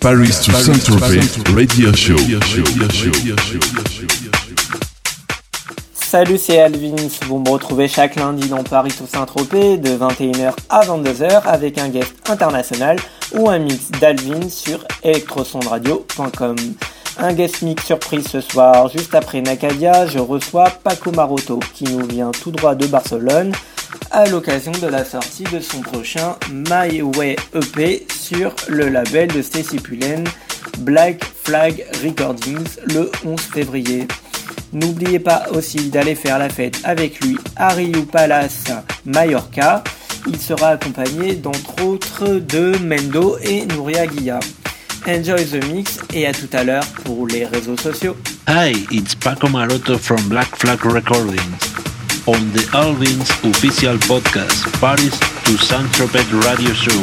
Paris to Saint-Tropez Radio Show. Salut, c'est Alvins. Vous me retrouvez chaque lundi dans Paris to Saint-Tropez de 21h à 22h avec un guest international ou un mix d'Alvin sur electrosondradio.com. Un guest mix surprise ce soir. Juste après Nakadia, je reçois Paco Maroto qui nous vient tout droit de Barcelone à l'occasion de la sortie de son prochain My Way EP sur le label de Stacy Pullen, Black Flag Recordings, le 11 février. N'oubliez pas aussi d'aller faire la fête avec lui à Rio Palace, Mallorca. Il sera accompagné d'entre autres de Mendo et Nouria Guilla. Enjoy the mix et à tout à l'heure pour les réseaux sociaux. Hi, it's Paco Maroto from Black Flag Recordings. On the Alvin's official podcast, Paris to Saint-Tropez radio show,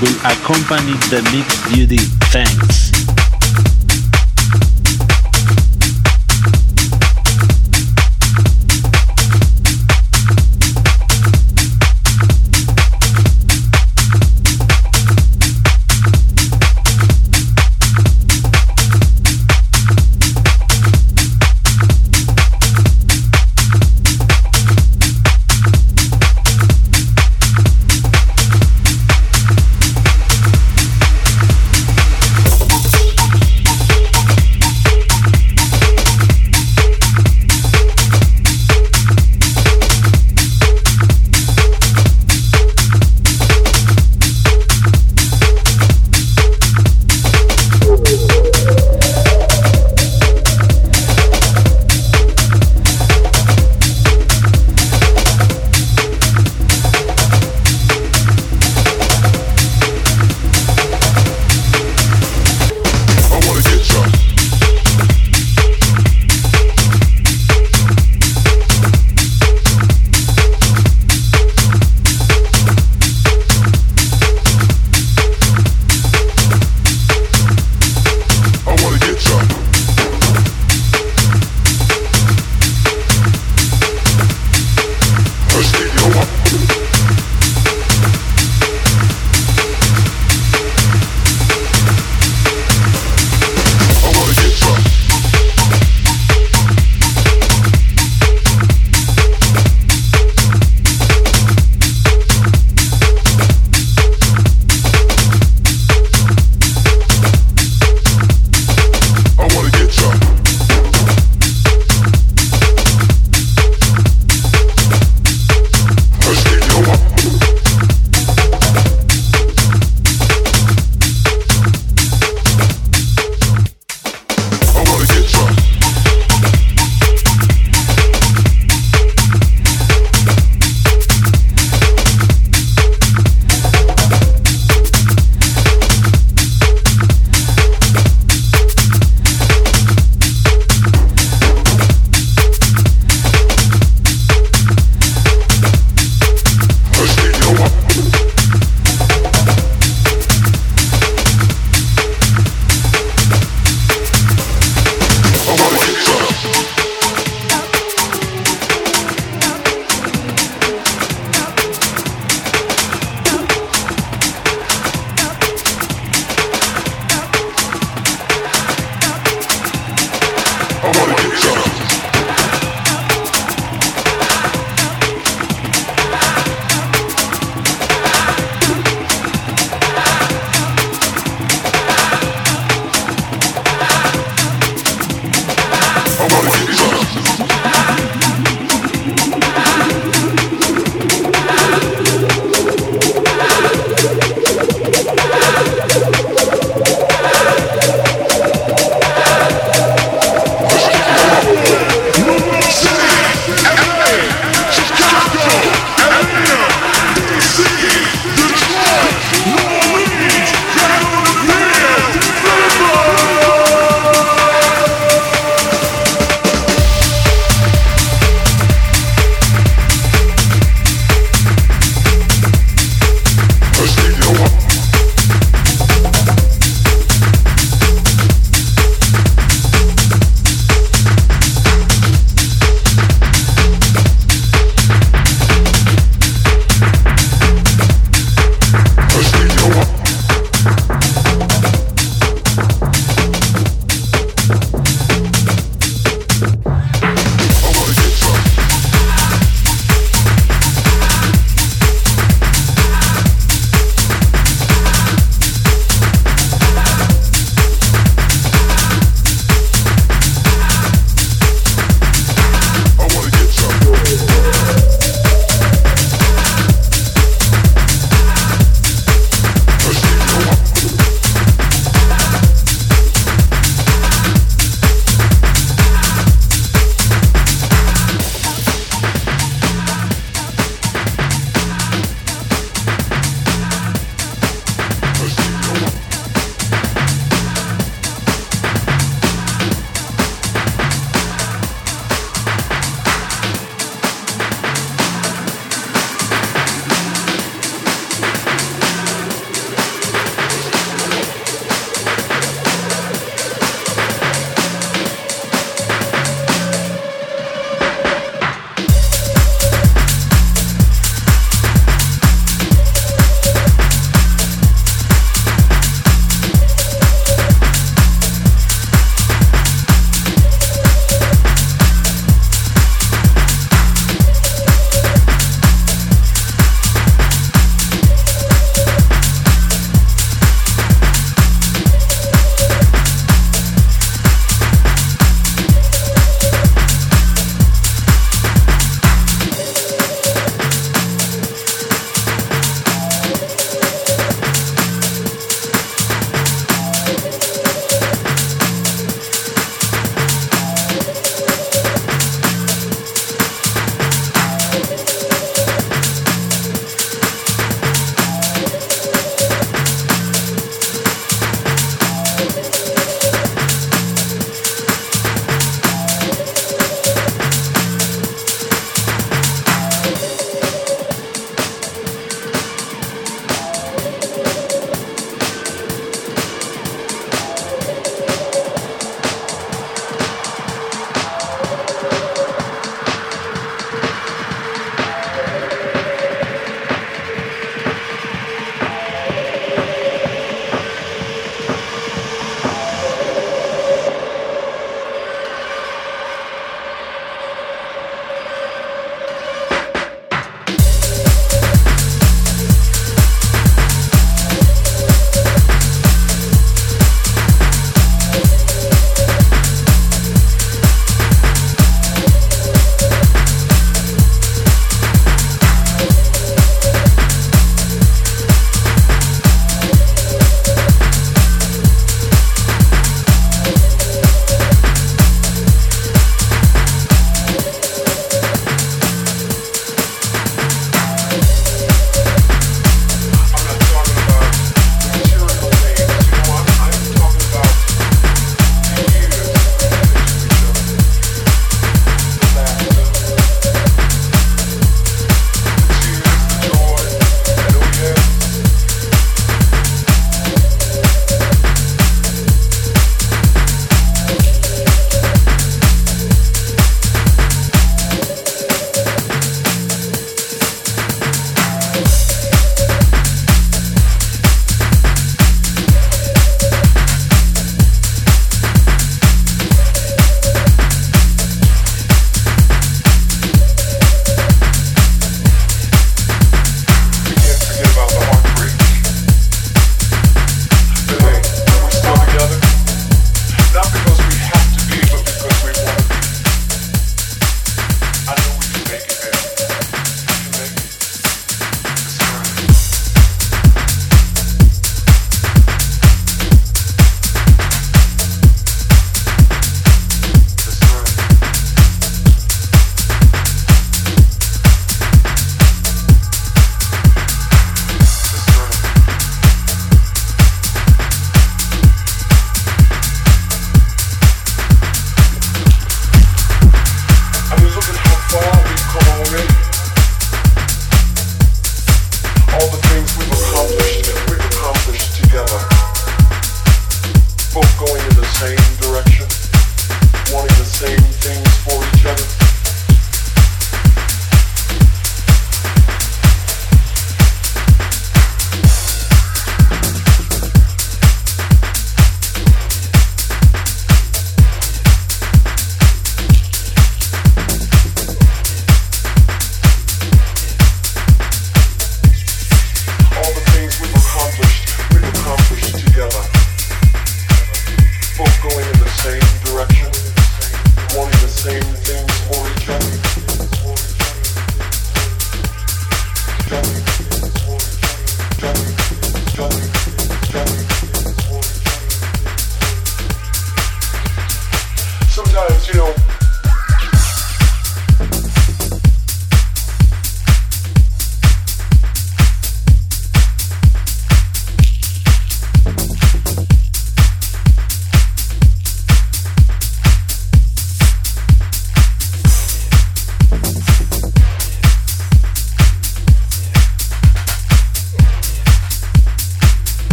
will accompany the mix duty. Thanks.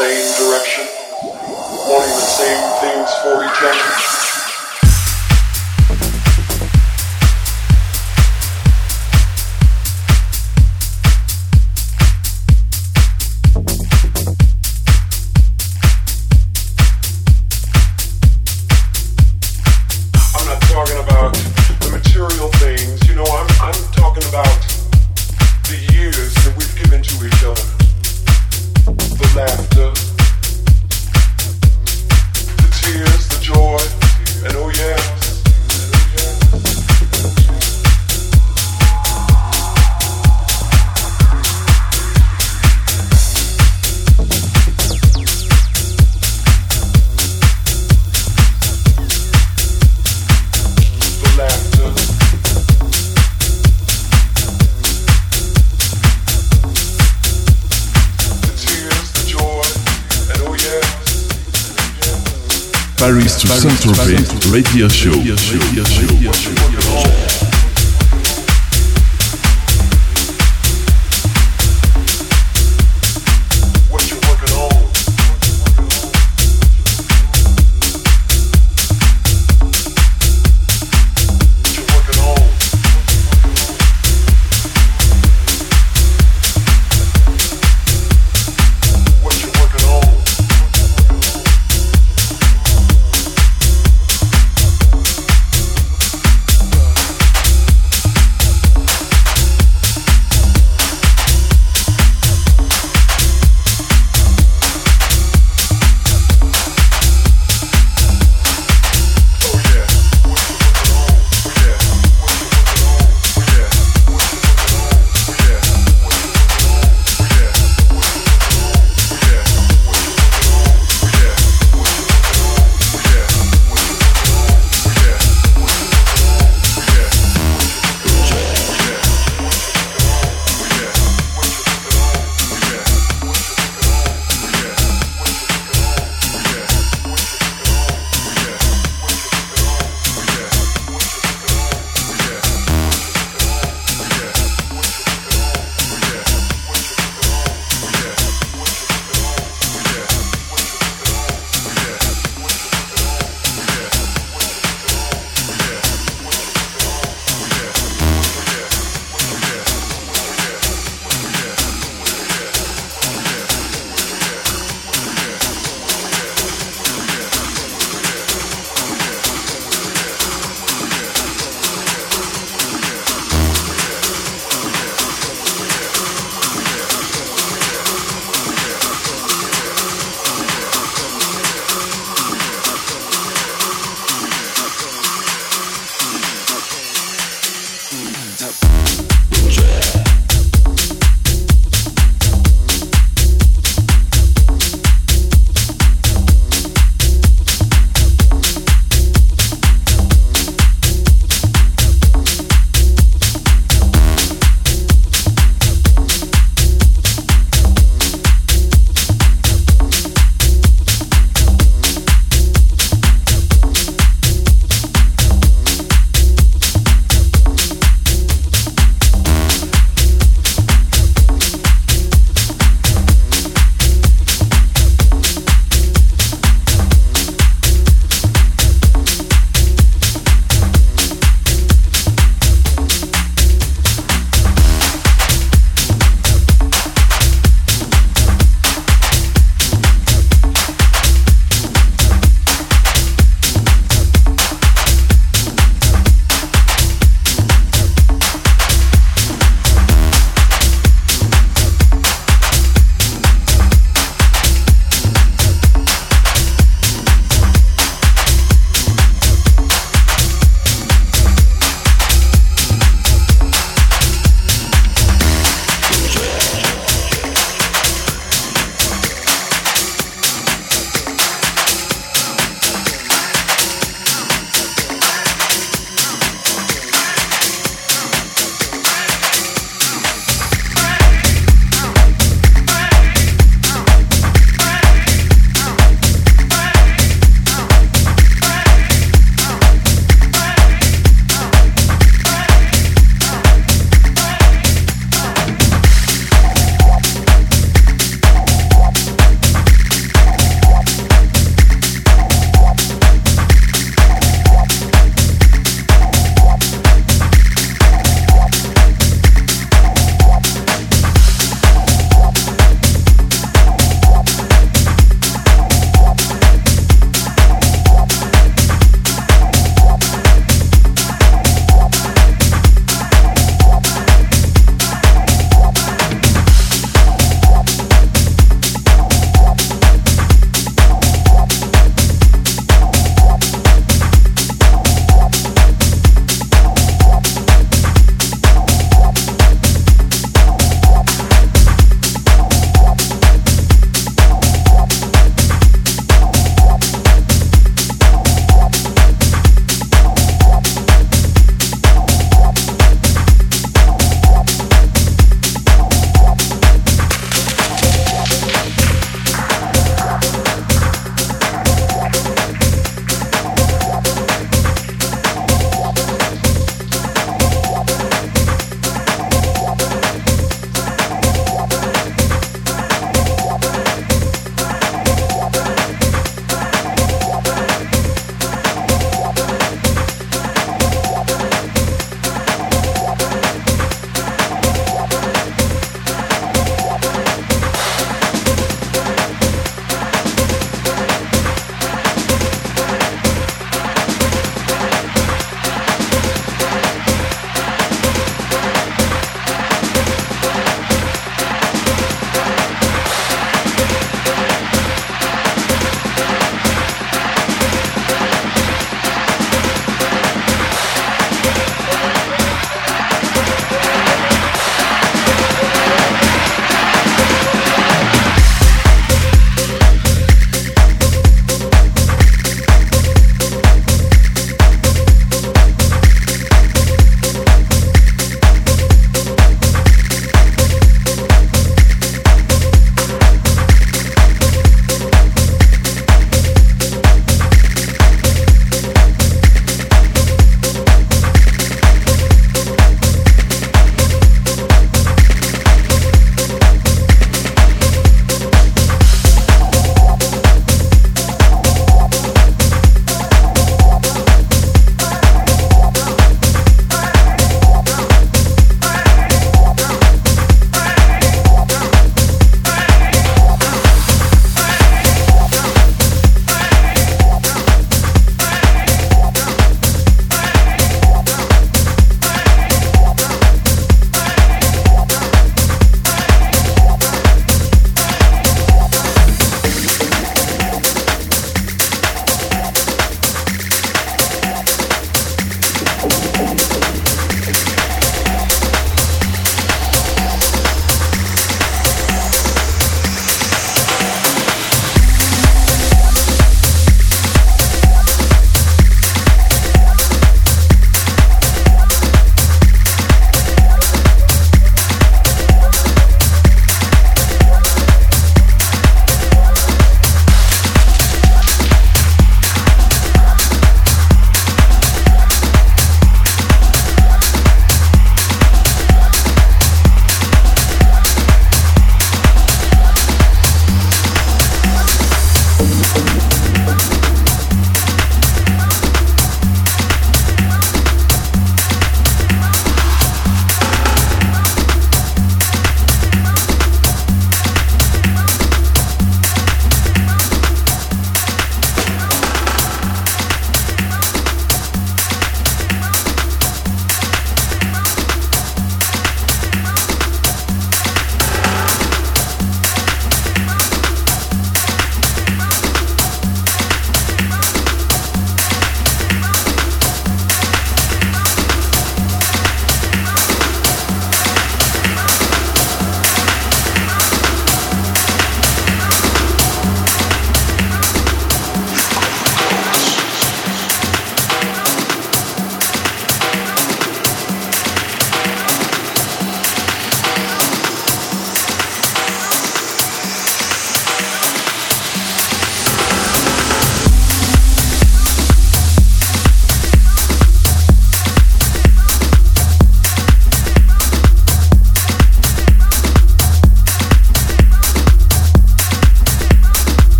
same direction, wanting the same things for each other. Radio Show.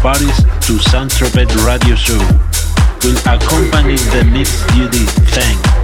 Paris to Saint-Tropez radio show will accompany the mixed duty. Thanks.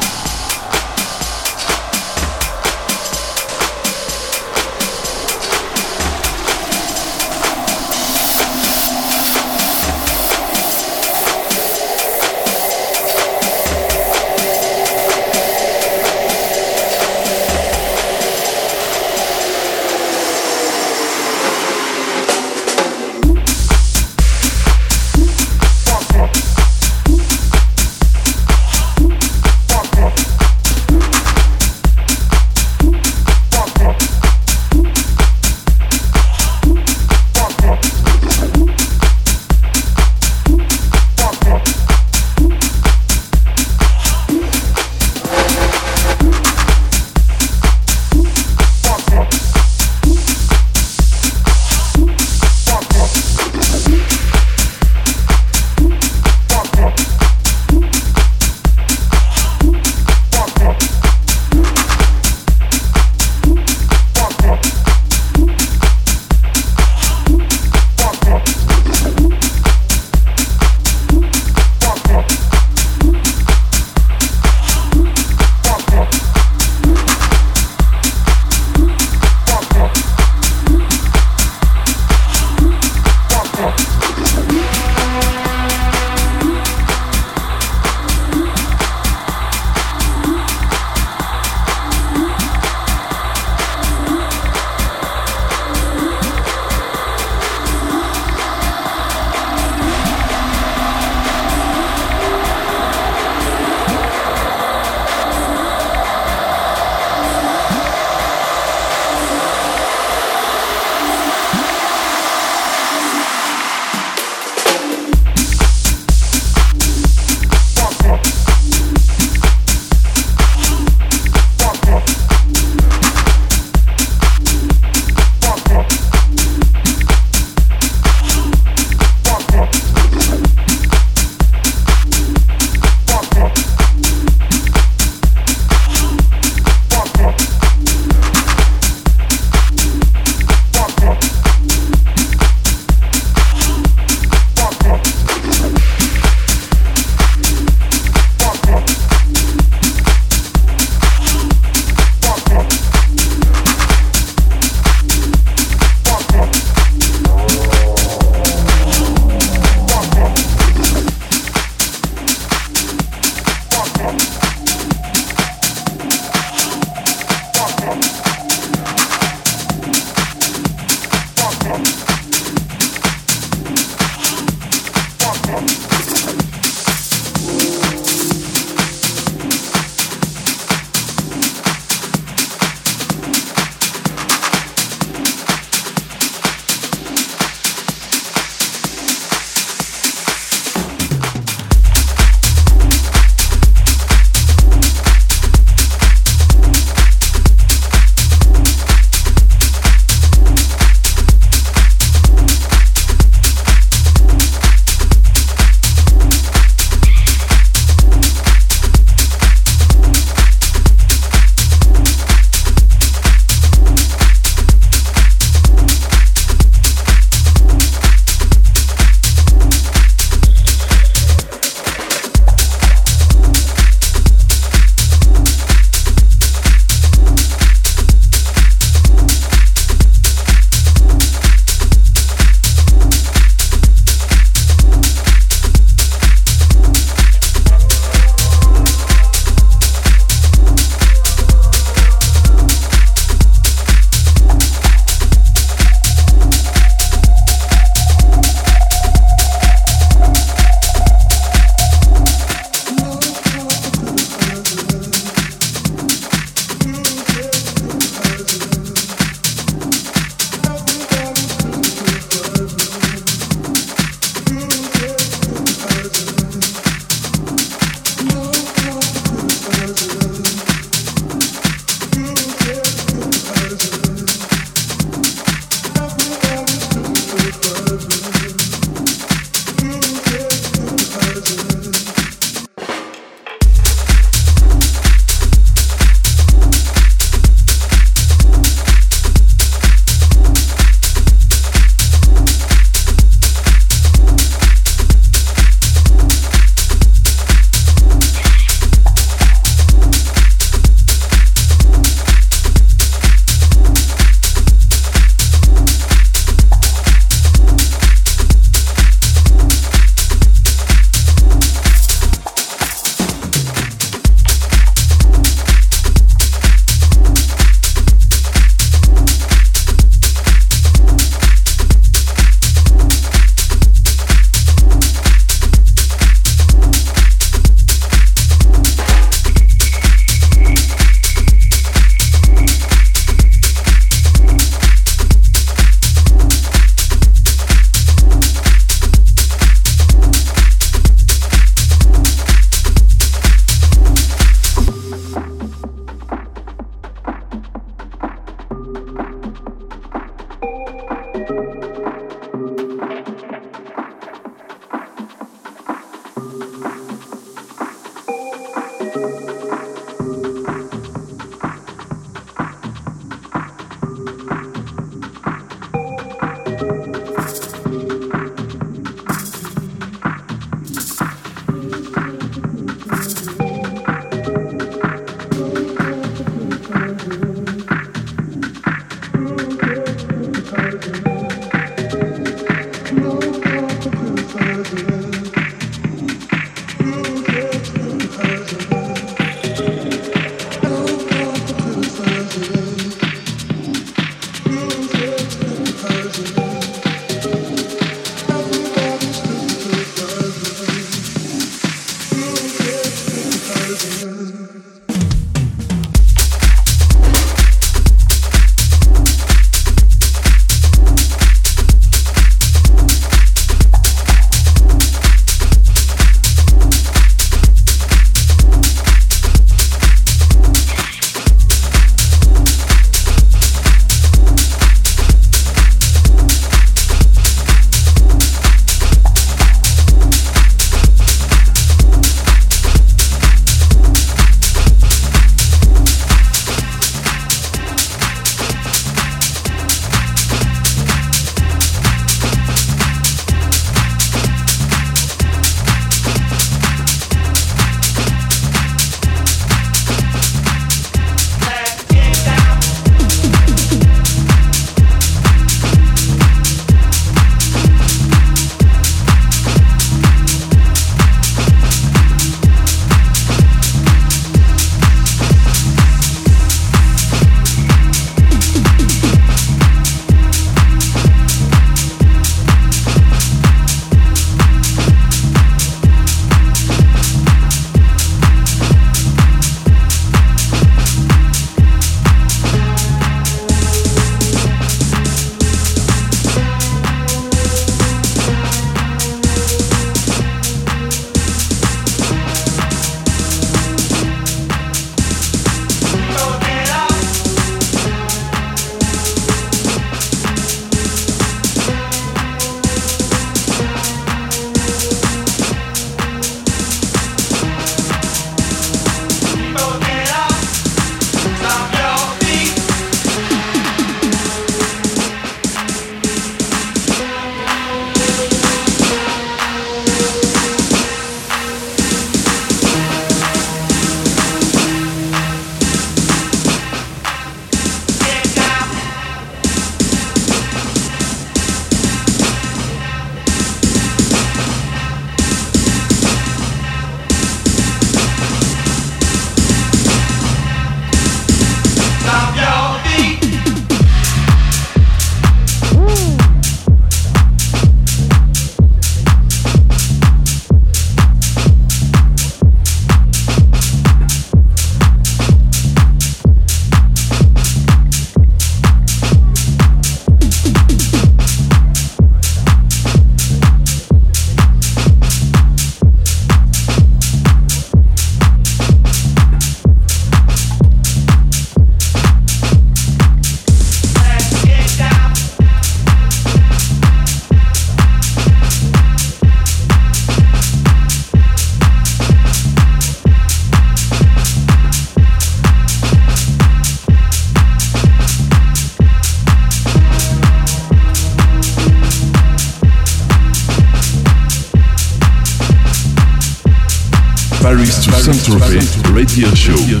Show.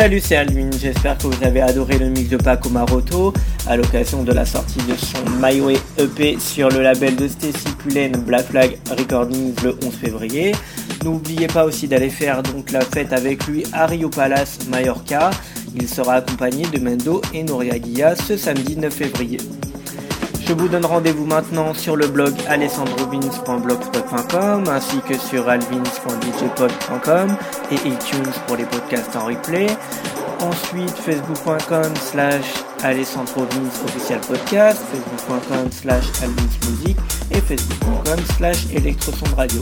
Salut, c'est Alvin, j'espère que vous avez adoré le mix de Paco Maroto à l'occasion de la sortie de son My Way EP sur le label de Stacy Pullen Black Flag Recordings le 11 février. N'oubliez pas aussi d'aller faire donc la fête avec lui à Rio Palace, Mallorca. Il sera accompagné de Mendo et Noriaguia ce samedi 9 février. Je vous donne rendez-vous maintenant sur le blog alessandrovins.blogspot.com ainsi que sur alvins.djpod.com et iTunes pour les podcasts en replay. Ensuite, facebook.com slash alessandrovins official podcast, facebook.com slash alvinsmusic et facebook.com slash radio.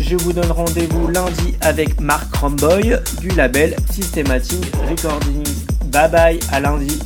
Je vous donne rendez-vous lundi avec Marc Romboy du label Systematic Recordings. Bye bye, à lundi.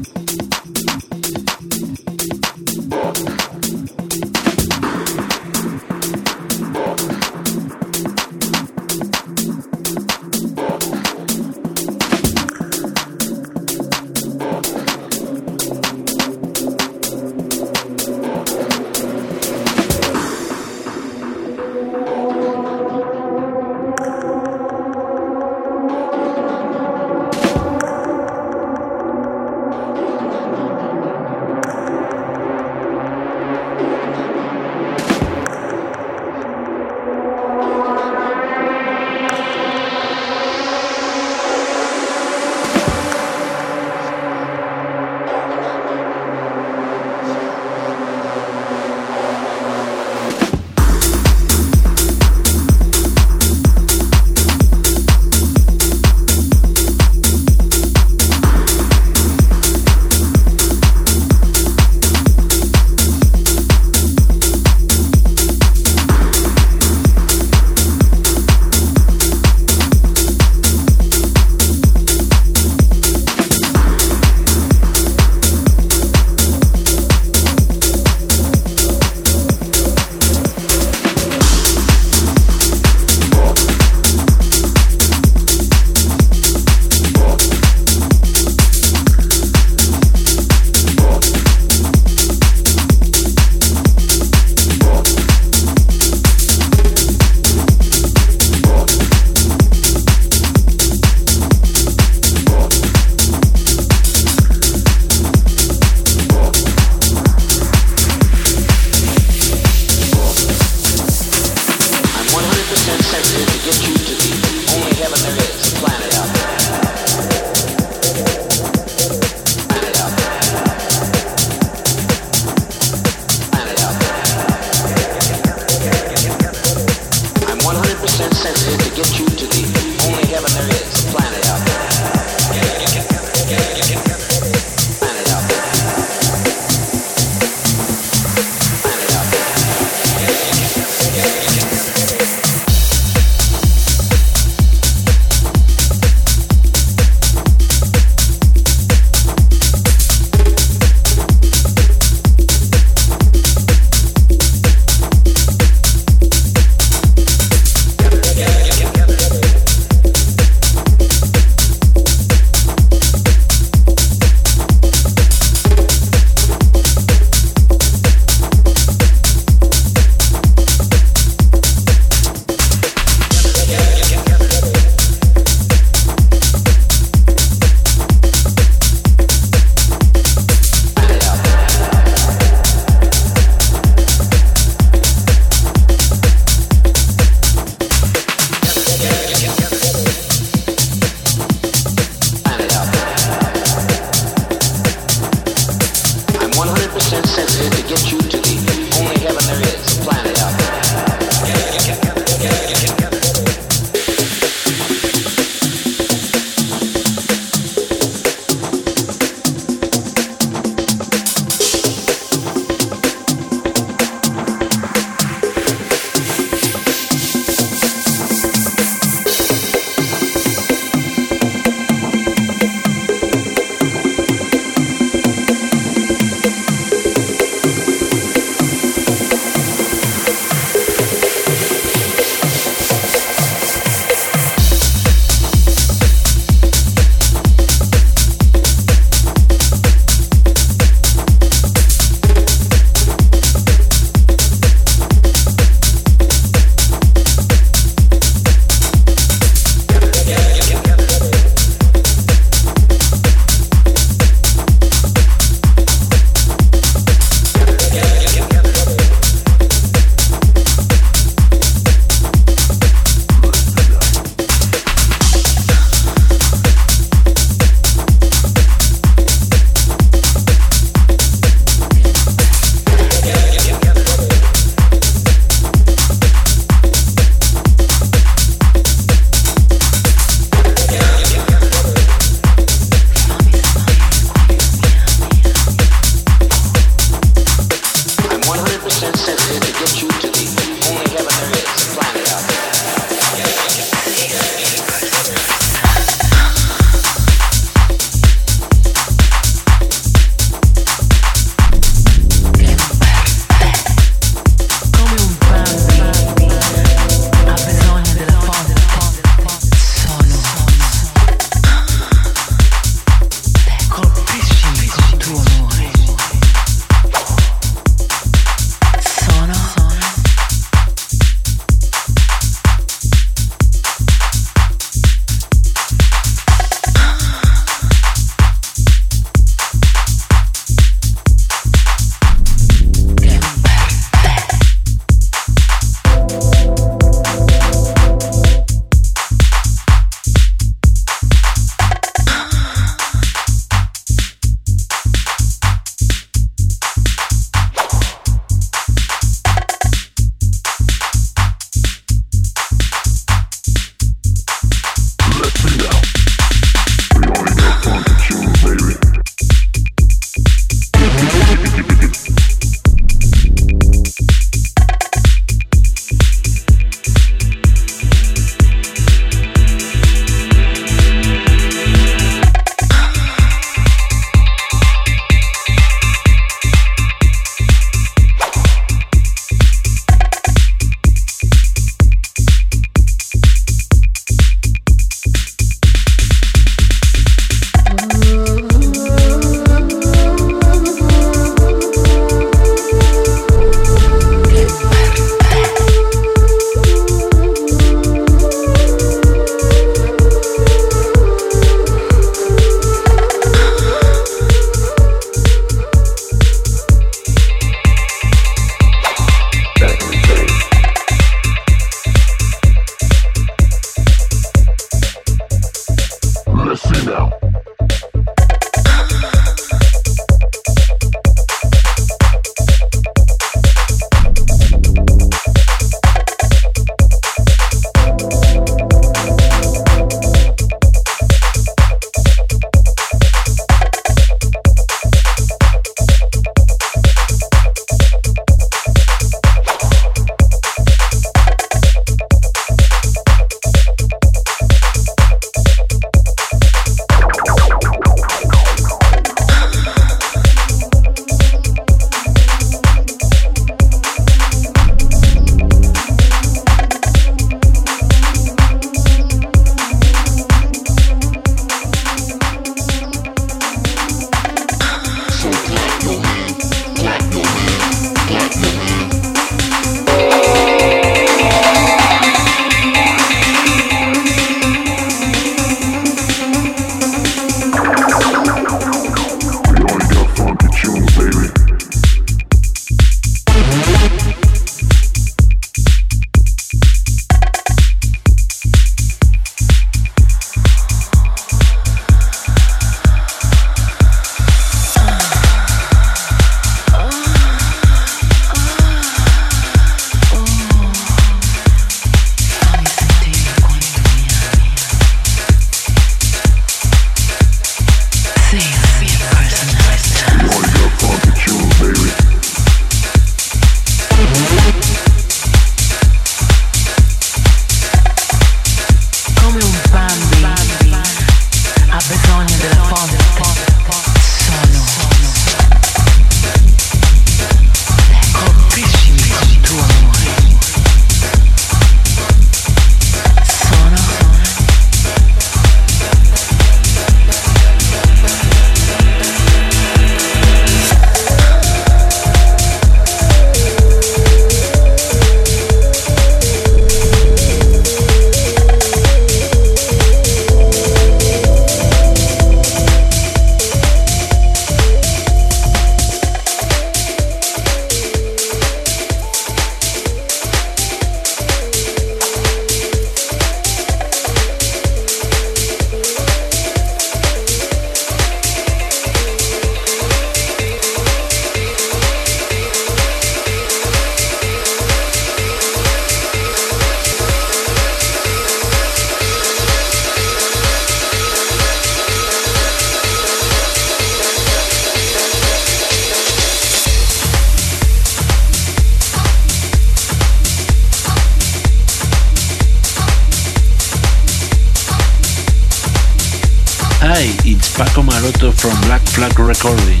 From Black Flag Recording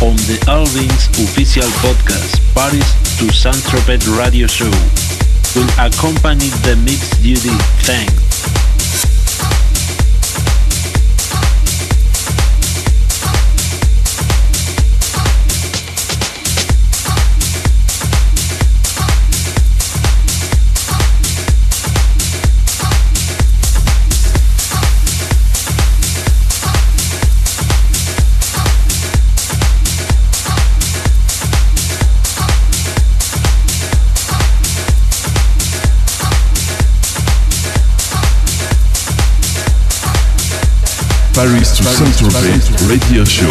on the Alvin's official podcast, Paris to Saint-Tropez radio show, will accompany the mix duty. Thanks. Paris to Central Bay Radio Show.